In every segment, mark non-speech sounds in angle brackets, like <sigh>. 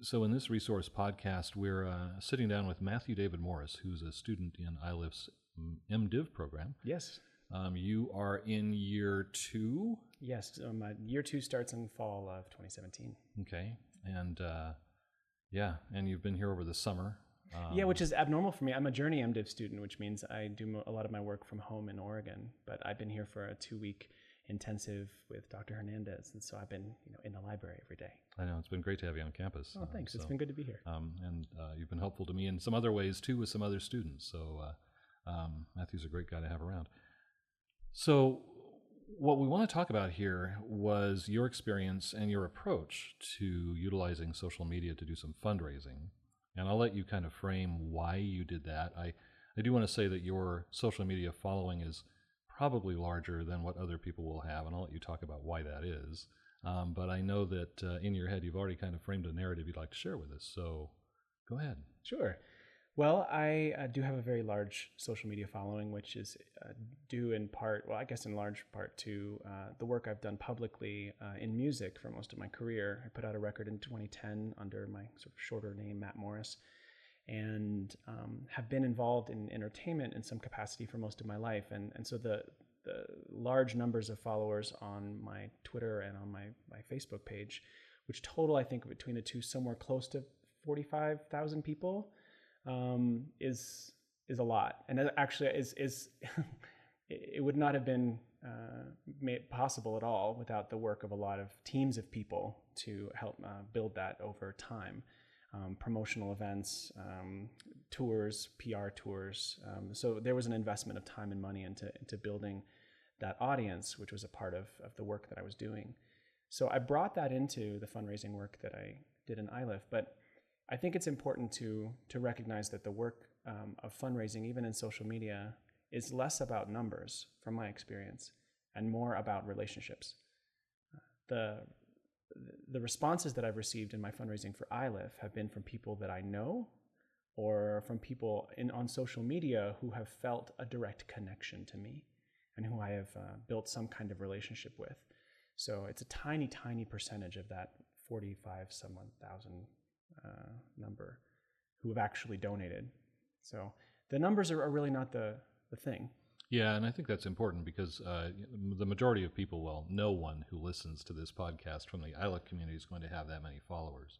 So, in this resource podcast, we're uh, sitting down with Matthew David Morris, who's a student in Iliff's MDiv program. Yes. Um, you are in year two. Yes. Um, uh, year two starts in fall of 2017. Okay. And uh, yeah, and you've been here over the summer. Um, yeah, which is abnormal for me. I'm a Journey MDiv student, which means I do a lot of my work from home in Oregon. But I've been here for a two week intensive with Dr. Hernandez, and so I've been you know in the library every day. I know it's been great to have you on campus. Oh, thanks. Uh, so, it's been good to be here. Um, and uh, you've been helpful to me in some other ways too with some other students. So uh, um, Matthew's a great guy to have around. So what we want to talk about here was your experience and your approach to utilizing social media to do some fundraising. And I'll let you kind of frame why you did that. I, I do want to say that your social media following is probably larger than what other people will have, and I'll let you talk about why that is. Um, but I know that uh, in your head you've already kind of framed a narrative you'd like to share with us. So go ahead. Sure. Well, I uh, do have a very large social media following, which is uh, due in part, well, I guess in large part to uh, the work I've done publicly uh, in music for most of my career. I put out a record in 2010 under my sort of shorter name, Matt Morris, and um, have been involved in entertainment in some capacity for most of my life. And, and so the, the large numbers of followers on my Twitter and on my, my Facebook page, which total, I think, between the two, somewhere close to 45,000 people um, is is a lot, and actually is is <laughs> it would not have been uh, made possible at all without the work of a lot of teams of people to help uh, build that over time. Um, promotional events, um, tours, PR tours. Um, so there was an investment of time and money into into building that audience, which was a part of of the work that I was doing. So I brought that into the fundraising work that I did in Iliff, but I think it's important to to recognize that the work um, of fundraising, even in social media, is less about numbers, from my experience, and more about relationships. The the responses that I've received in my fundraising for Iliff have been from people that I know, or from people in on social media who have felt a direct connection to me, and who I have uh, built some kind of relationship with. So it's a tiny, tiny percentage of that forty-five some one thousand uh, number who have actually donated. So the numbers are, are, really not the, the thing. Yeah, and I think that's important because uh, the majority of people, well, no one who listens to this podcast from the Iliff community is going to have that many followers.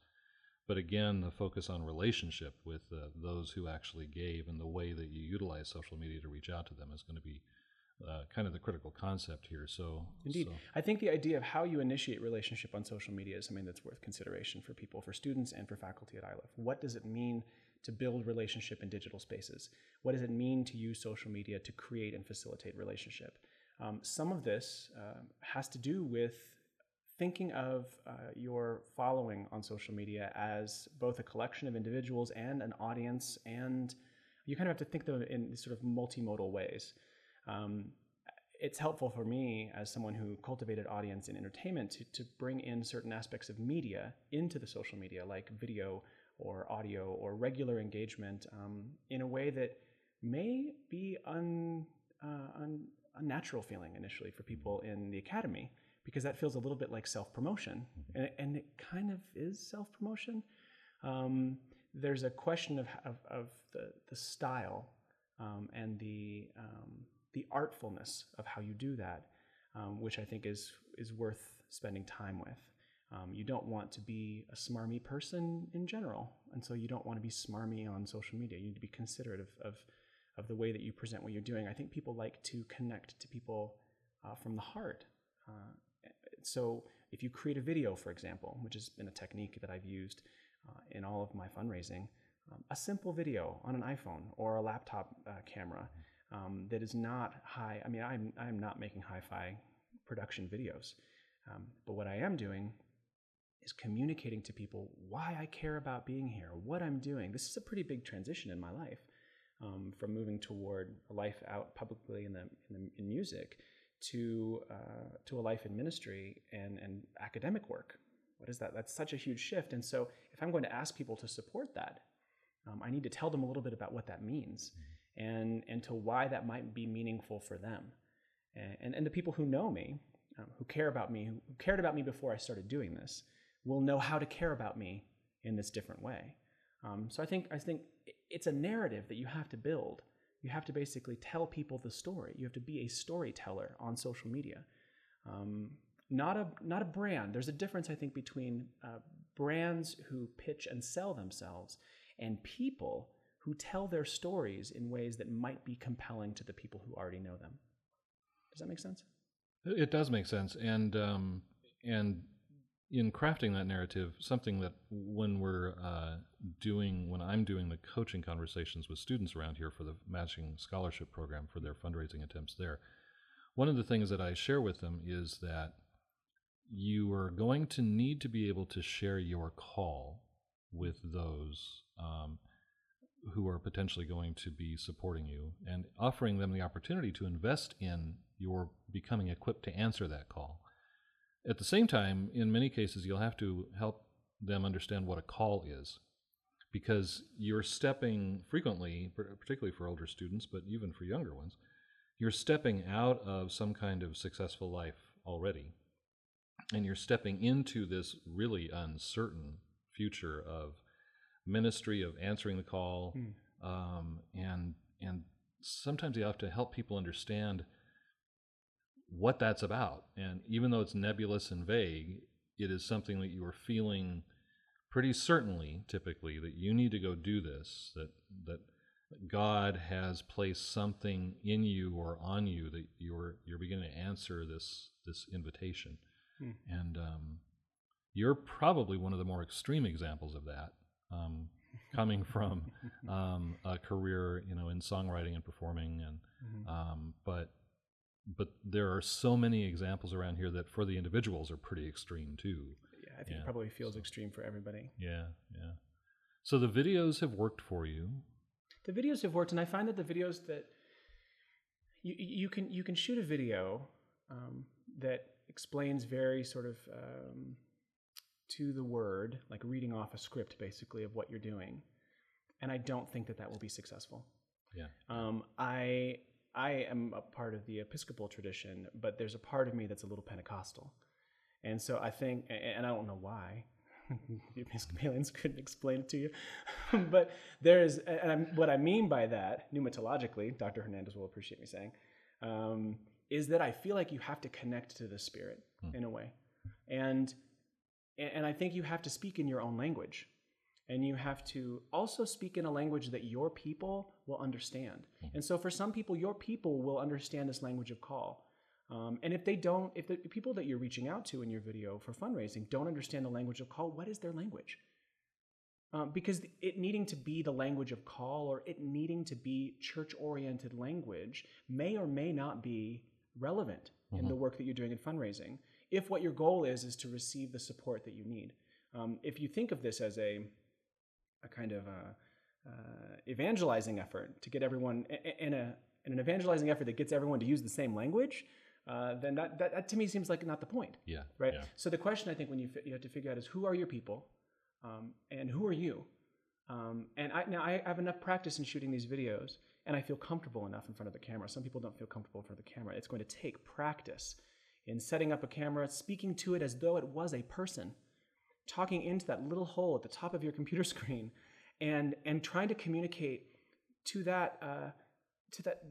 But again, the focus on relationship with uh, those who actually gave and the way that you utilize social media to reach out to them is going to be uh, kind of the critical concept here. So, indeed, so. I think the idea of how you initiate relationship on social media is something that's worth consideration for people, for students, and for faculty at Iliff. What does it mean to build relationship in digital spaces? What does it mean to use social media to create and facilitate relationship? Um, some of this uh, has to do with thinking of uh, your following on social media as both a collection of individuals and an audience, and you kind of have to think them in sort of multimodal ways. Um, it's helpful for me as someone who cultivated audience in entertainment to, to bring in certain aspects of media into the social media, like video or audio or regular engagement, um, in a way that may be un, uh, un, unnatural feeling initially for people in the academy, because that feels a little bit like self promotion, mm-hmm. and, and, it kind of is self promotion. Um, there's a question of, of, of the, the style um, and the um, the artfulness of how you do that, um, which I think is is worth spending time with. Um, you don't want to be a smarmy person in general, and so you don't want to be smarmy on social media. You need to be considerate of, of, of the way that you present what you're doing. I think people like to connect to people uh, from the heart. Uh, so if you create a video, for example, which has been a technique that I've used uh, in all of my fundraising, um, a simple video on an iPhone or a laptop uh, camera um, that is not high. I mean, I'm I'm not making hi-fi production videos, um, but what I am doing is communicating to people why I care about being here, what I'm doing. This is a pretty big transition in my life um, from moving toward a life out publicly in the in, the, in music to uh, to a life in ministry and and academic work. What is that? That's such a huge shift. And so, if I'm going to ask people to support that, um, I need to tell them a little bit about what that means. Mm-hmm and, and to why that might be meaningful for them. And, and, and the people who know me, um, who care about me, who cared about me before I started doing this, will know how to care about me in this different way. Um, so I think I think it's a narrative that you have to build. You have to basically tell people the story. You have to be a storyteller on social media, um, not a not a brand. There's a difference I think between uh, brands who pitch and sell themselves and people who tell their stories in ways that might be compelling to the people who already know them. Does that make sense? It does make sense, and um, and in crafting that narrative, something that when we're uh, doing, when I'm doing the coaching conversations with students around here for the matching scholarship program for their fundraising attempts there, one of the things that I share with them is that you are going to need to be able to share your call with those um, who are potentially going to be supporting you and offering them the opportunity to invest in your becoming equipped to answer that call. At the same time, in many cases, you'll have to help them understand what a call is because you're stepping frequently, particularly for older students, but even for younger ones, you're stepping out of some kind of successful life already. And you're stepping into this really uncertain future of ministry, of answering the call, mm. um, and and sometimes you have to help people understand what that's about. And even though it's nebulous and vague, it is something that you are feeling pretty certainly, typically, that you need to go do this, that, that God has placed something in you or on you that you're, you're beginning to answer this, this invitation. Hmm. And um, you're probably one of the more extreme examples of that. Um, <laughs> coming from um, a career, you know, in songwriting and performing, and mm-hmm. um, but but there are so many examples around here that for the individuals are pretty extreme too. Yeah, I think yeah. it probably feels so, extreme for everybody. Yeah, yeah. So the videos have worked for you. The videos have worked, and I find that the videos that you you can you can shoot a video um, that explains very sort of um, to the word, like reading off a script basically of what you're doing, and I don't think that that will be successful. Yeah. Um, I I am a part of the Episcopal tradition, but there's a part of me that's a little Pentecostal. And so I think, and I don't know why, <laughs> the Episcopalians <laughs> couldn't explain it to you, <laughs> but there is, and I'm, what I mean by that, pneumatologically, Dr. Hernandez will appreciate me saying, um, is that I feel like you have to connect to the Spirit hmm. in a way. And, and I think you have to speak in your own language and you have to also speak in a language that your people will understand. Mm-hmm. And so, for some people, your people will understand this language of call. Um, and if they don't, if the people that you're reaching out to in your video for fundraising don't understand the language of call, what is their language? Um, because it needing to be the language of call or it needing to be church oriented language may or may not be relevant mm-hmm. in the work that you're doing in fundraising if what your goal is is to receive the support that you need. Um, if you think of this as a a kind of a, uh, evangelizing effort to get everyone in a in an evangelizing effort that gets everyone to use the same language, uh, then that, that, that, to me seems like not the point. Yeah. Right. Yeah. So the question I think when you you have to figure out is who are your people, um, and who are you. Um, and I, now I have enough practice in shooting these videos, and I feel comfortable enough in front of the camera. Some people don't feel comfortable in front of the camera. It's going to take practice in setting up a camera, speaking to it as though it was a person, talking into that little hole at the top of your computer <laughs> screen and and trying to communicate to that uh, to that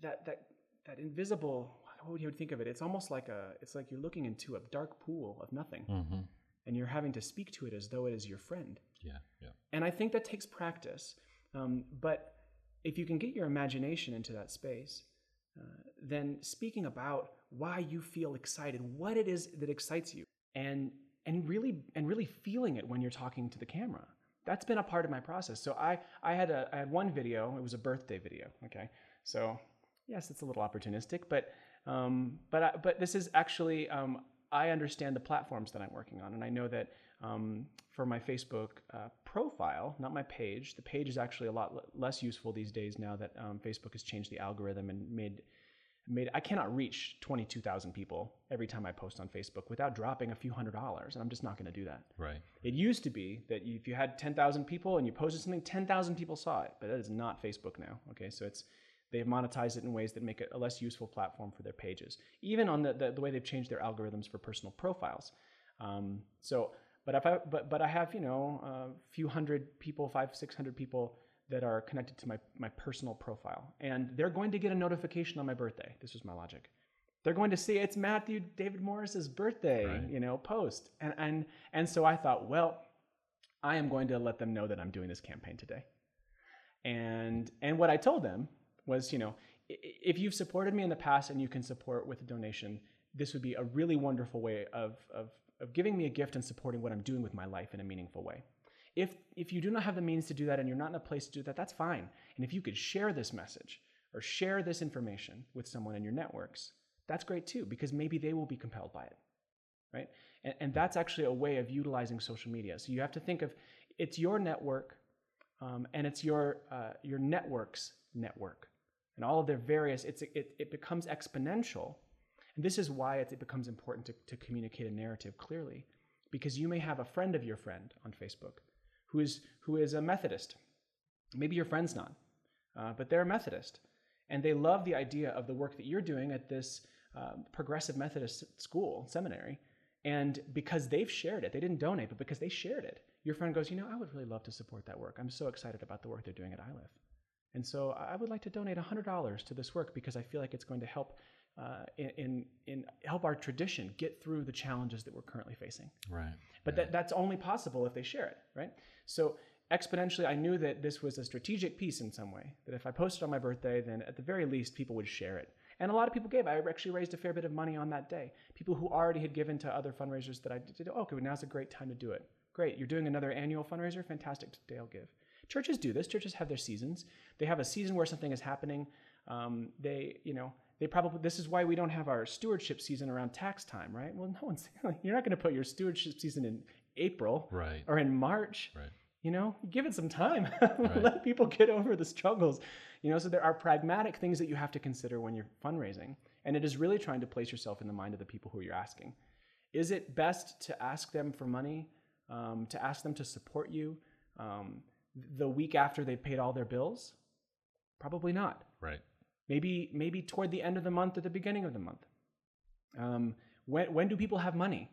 that that that invisible what would you think of it. It's almost like a it's like you're looking into a dark pool of nothing mm-hmm. and you're having to speak to it as though it is your friend. Yeah yeah. And i think that takes practice um, but if you can get your imagination into that space uh, then speaking about why you feel excited what it is that excites you and and really and really feeling it when you're talking to the camera that's been a part of my process. So I I had a I had one video. It was a birthday video. Okay, so yes, it's a little opportunistic, but um, but I, but this is actually um, I understand the platforms that I'm working on, and I know that um, for my Facebook uh, profile, not my page. The page is actually a lot l- less useful these days now that um, Facebook has changed the algorithm and made made I cannot reach 22,000 people every time I post on Facebook without dropping a few hundred dollars and I'm just not going to do that. Right. It used to be that if you had 10,000 people and you posted something 10,000 people saw it, but that is not Facebook now. Okay? So it's they've monetized it in ways that make it a less useful platform for their pages. Even on the the, the way they've changed their algorithms for personal profiles. Um, so But if I but but I have you know a few hundred people, five six hundred people that are connected to my my personal profile, and they're going to get a notification on my birthday. This was my logic. They're going to see it's Matthew David Morris's birthday, Right. you know, post, and and and so I thought, well, I am going to let them know that I'm doing this campaign today. And and what I told them was, you know, if you've supported me in the past and you can support with a donation, this would be a really wonderful way of of of giving me a gift and supporting what I'm doing with my life in a meaningful way. If if you do not have the means to do that and you're not in a place to do that, that's fine. And if you could share this message or share this information with someone in your networks, that's great too, because maybe they will be compelled by it right? And, and that's actually a way of utilizing social media. So you have to think of it's your network, um, and it's your uh, your network's network, and all of their various. It's it, it becomes exponential, and this is why it, it becomes important to, to communicate a narrative clearly, because you may have a friend of your friend on Facebook, who is who is a Methodist. Maybe your friend's not, uh, but they're a Methodist, and they love the idea of the work that you're doing at this um, progressive Methodist school seminary. And because they've shared it, they didn't donate, but because they shared it, your friend goes, you know, I would really love to support that work. I'm so excited about the work they're doing at Iliff. And so I would like to donate $100 to this work because I feel like it's going to help uh, in, in, help our tradition get through the challenges that we're currently facing. Right. But that, that's only possible if they share it, right? So exponentially, I knew that this was a strategic piece in some way. That if I posted on my birthday, then at the very least, people would share it. And a lot of people gave. I actually raised a fair bit of money on that day. People who already had given to other fundraisers that I did. Oh, okay, now's a great time to do it. Great, you're doing another annual fundraiser. Fantastic, today I'll give. Churches do this. Churches have their seasons. They have a season where something is happening. Um, they, you know, they probably. This is why we don't have our stewardship season around tax time, right? Well, <laughs> no one's. You're not going to put your stewardship season in April Right. or in March. Right. You know, give it some time. <laughs> Right. Let people get over the struggles. You know, so there are pragmatic things that you have to consider when you're fundraising. And it is really trying to place yourself in the mind of the people who you're asking. Is it best to ask them for money, um, to ask them to support you um, the week after they've paid all their bills? Probably not. Right. Maybe maybe toward the end of the month or the beginning of the month. Um, when when do people have money?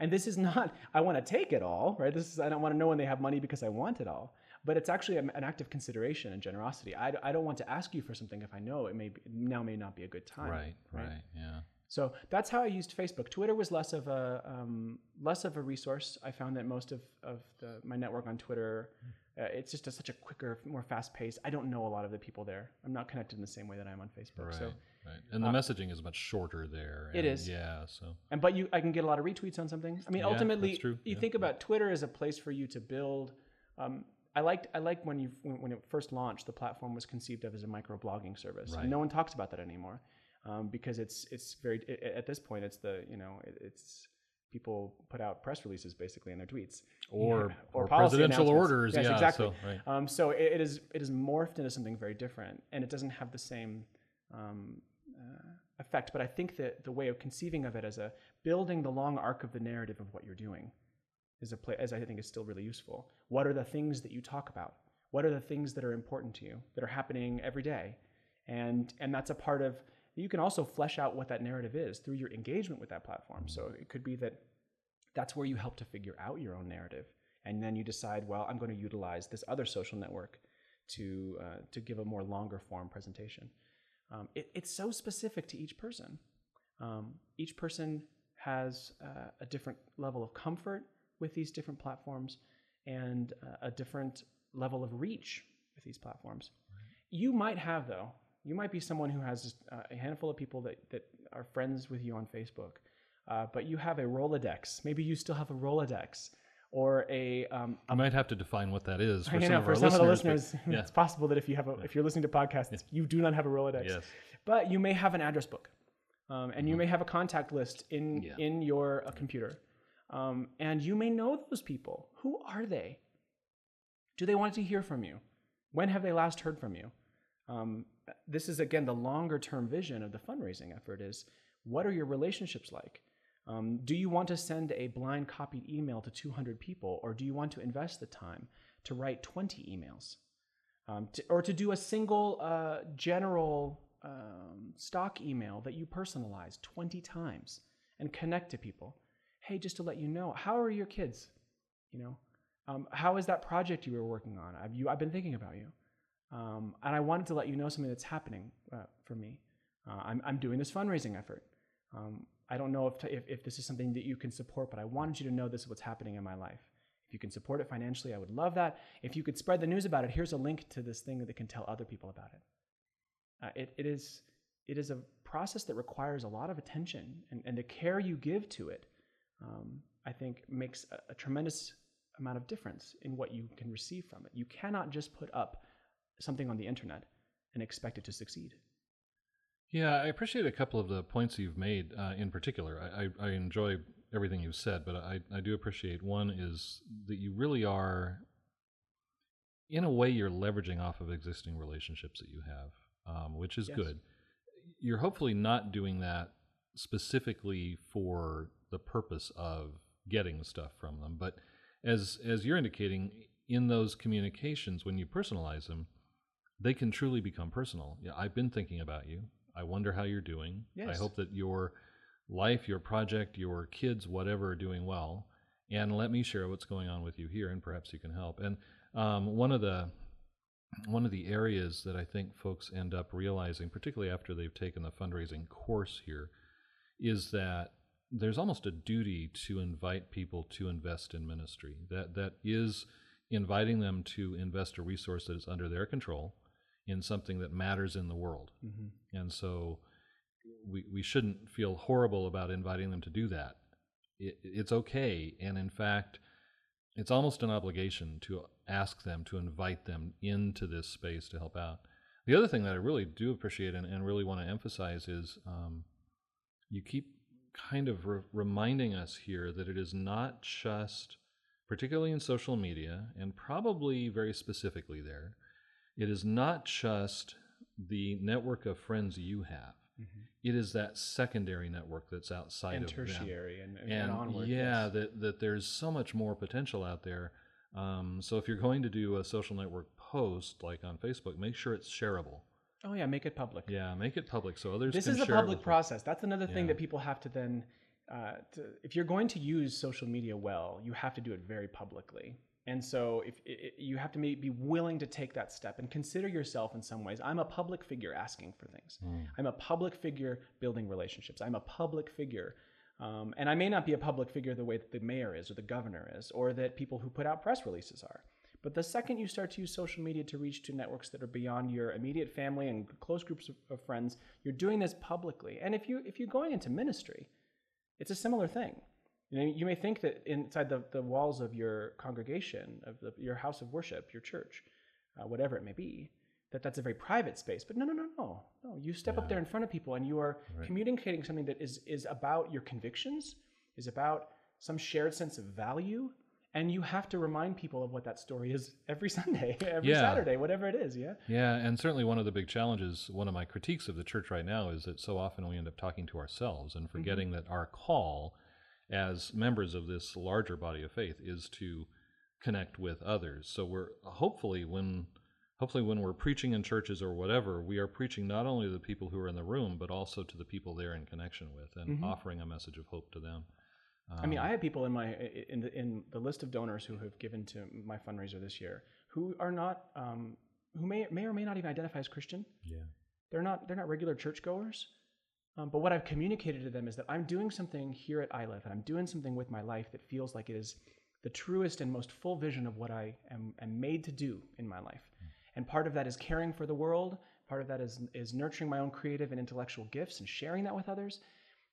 And this is not I want to take it all, right? This is I don't want to know when they have money because I want it all. But it's actually an act of consideration and generosity. I, I don't want to ask you for something if I know it may be, now may not be a good time. Right. Right. Yeah. So that's how I used Facebook. Twitter was less of a um, less of a resource. I found that most of, of the, my network on Twitter, uh, it's just a, such a quicker, more fast paced. I don't know a lot of the people there. I'm not connected in the same way that I am on Facebook. Right. So right. And the messaging is much shorter there. It and is. Yeah. So. and but you, I can get a lot of retweets on something. I mean, Yeah, ultimately, you Yeah. think about Twitter as a place for you to build. Um, I liked I liked when you when, when it first launched, the platform was conceived of as a micro blogging service. Right. And no one talks about that anymore um, because it's it's very i- i- at this point it's the you know it, it's people put out press releases basically in their tweets Or, Yeah, or, policy presidential orders. Yes, yeah. exactly. So, right. Um, so it, it is it is morphed into something very different, and it doesn't have the same um, uh, effect. But I think that the way of conceiving of it as a building the long arc of the narrative of what you're doing is a play, as I think is still really useful. What are the things that you talk about? What are the things that are important to you that are happening every day? And and that's a part of you can also flesh out what that narrative is through your engagement with that platform. So it could be that that's where you help to figure out your own narrative. And then you decide well i'm going to utilize this other social network to uh, to give a more longer form presentation. Um, it, it's so specific to each person. Um, each person has uh, a different level of comfort with these different platforms and uh, a different level of reach with these platforms. You might have though you might be someone who has just, uh, a handful of people that, that are friends with you on facebook uh, but you have a rolodex maybe you still have a rolodex or a, um, I might have to define what that is for some know of for our some of the listeners. but- <laughs> yeah. it's possible that if you have a, if you're listening to podcasts, you do not have a Rolodex. Yes. But you may have an address book, um, and you may have a contact list in Mm-hmm. Yeah. in your uh, computer, um, and you may know those people. Who are they? Do they want to hear from you? When have they last heard from you? Um, this is again the longer term vision of the fundraising effort. Is what are your relationships like? Um, do you want to send a blind copied email to 200 people, or do you want to invest the time to write 20 emails? Um, to, or to do a single uh, general um, stock email that you personalize 20 times and connect to people. Hey, just to let you know, how are your kids? You know, um, how is that project you were working on? I've, you, I've been thinking about you. Um, and I wanted to let you know something that's happening uh, for me. Uh, I'm, I'm doing this fundraising effort. Um, I don't know if, if, if this is something that you can support, but I wanted you to know this is what's happening in my life. If you can support it financially, I would love that. If you could spread the news about it, here's a link to this thing that can tell other people about it. Uh, it, it, is, it is a process that requires a lot of attention, and, and the care you give to it, um, I think, makes a, a tremendous amount of difference in what you can receive from it. You cannot just put up something on the internet and expect it to succeed. Yeah, I appreciate a couple of the points you've made uh, in particular. I, I, I, enjoy everything you've said, but I, I do appreciate one is that you really are, in a way, you're leveraging off of existing relationships that you have, um, which is yes. good. You're hopefully not doing that specifically for the purpose of getting stuff from them, but as as you're indicating in those communications when you personalize them, they can truly become personal. Yeah, I've been thinking about you. I wonder how you're doing. Yes. I hope that your life, your project, your kids, whatever, are doing well. And let me share what's going on with you here, and perhaps you can help. And um, one of the one of the areas that I think folks end up realizing, particularly after they've taken the fundraising course here, is that there's almost a duty to invite people to invest in ministry. That that is inviting them to invest a resource that is under their control in something that matters in the world. Mm-hmm. And so we, we shouldn't feel horrible about inviting them to do that. It, it's okay. And in fact, it's almost an obligation to ask them, to invite them into this space to help out. The other thing that I really do appreciate and, and really want to emphasize is um, you keep kind of re- reminding us here that it is not just, particularly in social media, and probably very specifically there, it is not just the network of friends you have. Mm-hmm. It is that secondary network that's outside and of tertiary them. and, and, and onward. Yeah, yes. that that there's so much more potential out there. Um, so if you're going to do a social network post like on Facebook, make sure it's shareable. Oh yeah, make it public. Yeah, make it public so others. This is a public process. That's another thing yeah. that people have to then. Uh, to, if you're going to use social media well, you have to do it very publicly. And so if it, you have to be willing to take that step and consider yourself in some ways. I'm a public figure asking for things. Mm. I'm a public figure building relationships. I'm a public figure. Um, and I may not be a public figure the way that the mayor is or the governor is or that people who put out press releases are. But the second you start to use social media to reach to networks that are beyond your immediate family and close groups of, of friends, you're doing this publicly. And if you if you're going into ministry, it's a similar thing. You know, you may think that inside the, the walls of your congregation, of the, your house of worship, your church, uh, whatever it may be, that that's a very private space. But no, no, no, no, no. You step yeah. up there in front of people and you are right. communicating something that is is about your convictions, is about some shared sense of value, and you have to remind people of what that story is every <laughs> Sunday, every yeah. Saturday, whatever it is. Yeah. Yeah, and certainly one of the big challenges, one of my critiques of the church right now, is that so often we end up talking to ourselves and forgetting mm-hmm. that our call as members of this larger body of faith is to connect with others. So we're hopefully when hopefully when we're preaching in churches or whatever, we are preaching not only to the people who are in the room, but also to the people they're in connection with and mm-hmm. offering a message of hope to them. Um, I mean, I have people in my in the in the list of donors who have given to my fundraiser this year who are not um, who may may or may not even identify as Christian. Yeah, they're not they're not regular churchgoers, um, but what I've communicated to them is that I'm doing something here at Iliff, and I'm doing something with my life that feels like it is the truest and most full vision of what I am, am made to do in my life. Mm. And part of that is caring for the world. Part of that is, is nurturing my own creative and intellectual gifts and sharing that with others.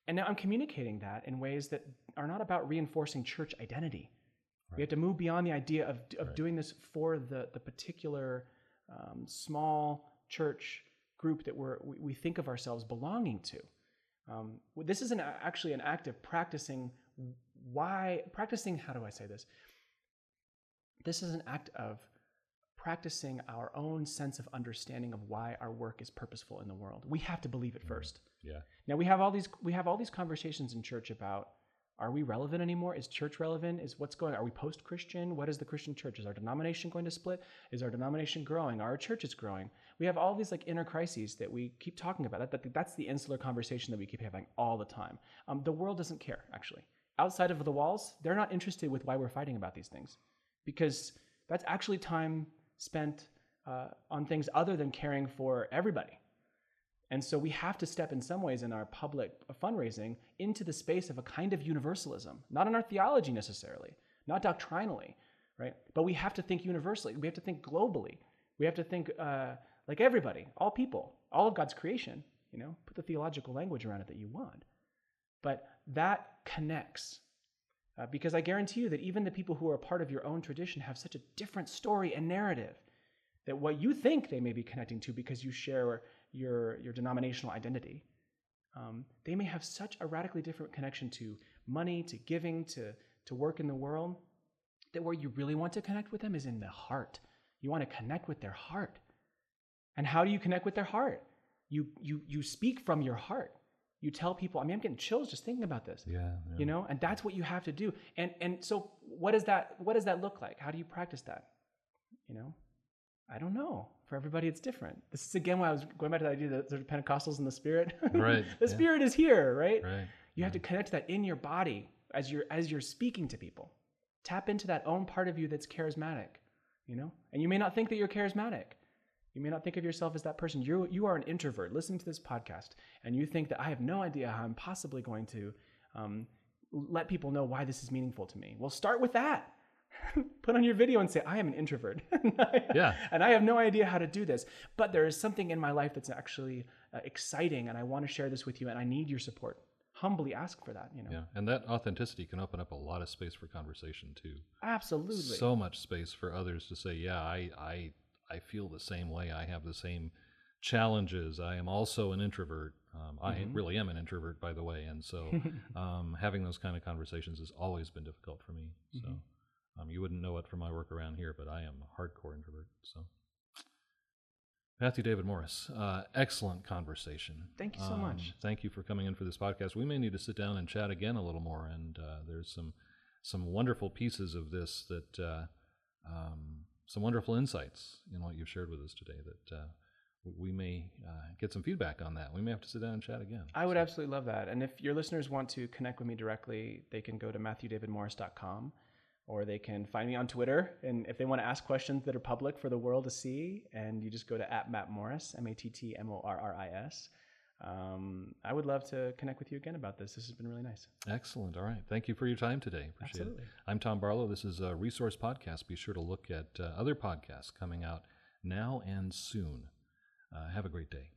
And now I'm communicating that in ways that are not about reinforcing church identity. Right. We have to move beyond the idea of, of right. doing this for the, the particular um, small church group that we're, we, we think of ourselves belonging to. Um, this is an, actually an act of practicing why, practicing, how do I say this? This is an act of practicing our own sense of understanding of why our work is purposeful in the world. We have to believe it mm-hmm. first. Yeah. Now we have all these we have all these conversations in church about are we relevant anymore? Is church relevant? Is what's going? Are we post-Christian? What is the Christian church? Is our denomination going to split? Is our denomination growing? Are our churches growing? We have all these like inner crises that we keep talking about. That, that that's the insular conversation that we keep having all the time. Um, the world doesn't care. Actually, outside of the walls, they're not interested with why we're fighting about these things because that's actually time spent uh, on things other than caring for everybody. And so we have to step in some ways in our public fundraising into the space of a kind of universalism, not in our theology necessarily, not doctrinally, right? But we have to think universally. We have to think globally. We have to think uh, like everybody, all people, all of God's creation. You know, put the theological language around it that you want. But that connects. Uh, because I guarantee you that even the people who are a part of your own tradition have such a different story and narrative that what you think they may be connecting to because you share your, your denominational identity, um, they may have such a radically different connection to money, to giving, to, to work in the world, that where you really want to connect with them is in the heart. You want to connect with their heart. And how do you connect with their heart? You, you, you speak from your heart. You tell people, I mean, I'm getting chills just thinking about this. Yeah, yeah. You know, and that's what you have to do. And and so what does that what does that look like? How do you practice that? You know? I don't know. For everybody, it's different. This is again why I was going back to the idea that there's Pentecostals in the Spirit. <laughs> Right. the yeah. Spirit is here, right? Right. You have to connect that in your body as you're as you're speaking to people. Tap into that own part of you that's charismatic, you know. And you may not think that you're charismatic. You may not think of yourself as that person. You you are an introvert. Listening to this podcast, and you think that I have no idea how I'm possibly going to um, let people know why this is meaningful to me. Well, start with that. <laughs> Put on your video and say, I am an introvert. <laughs> Yeah. And I have no idea how to do this. But there is something in my life that's actually uh, exciting, and I want to share this with you, and I need your support. Humbly ask for that, you know? Yeah. And that authenticity can open up a lot of space for conversation too. Absolutely. So much space for others to say, yeah, I, I, I feel the same way. I have the same challenges. I am also an introvert. Um, I Mhm. really am an introvert, by the way. And so <laughs> um, having those kind of conversations has always been difficult for me. So Mhm. Um, you wouldn't know it from my work around here, but I am a hardcore introvert. So Matthew David Morris, uh, excellent conversation. Thank you so much. Um, Thank you for coming in for this podcast. We may need to sit down and chat again a little more. And uh, there's some some wonderful pieces of this that uh, um, some wonderful insights in what you've shared with us today. That uh, we may uh, get some feedback on that. We may have to sit down and chat again. I would absolutely love that. And if your listeners want to connect with me directly, they can go to matthewdavidmorris.com or they can find me on Twitter. And if they want to ask questions that are public for the world to see, and you just go to at Matt Morris, M A T T M O R R I S. Um, I would love to connect with you again about this. This has been really nice. Excellent. All right. Thank you for your time today. Appreciate Absolutely. it. I'm Tom Barlow. This is a resource podcast. Be sure to look at uh, other podcasts coming out now and soon. Uh, have a great day.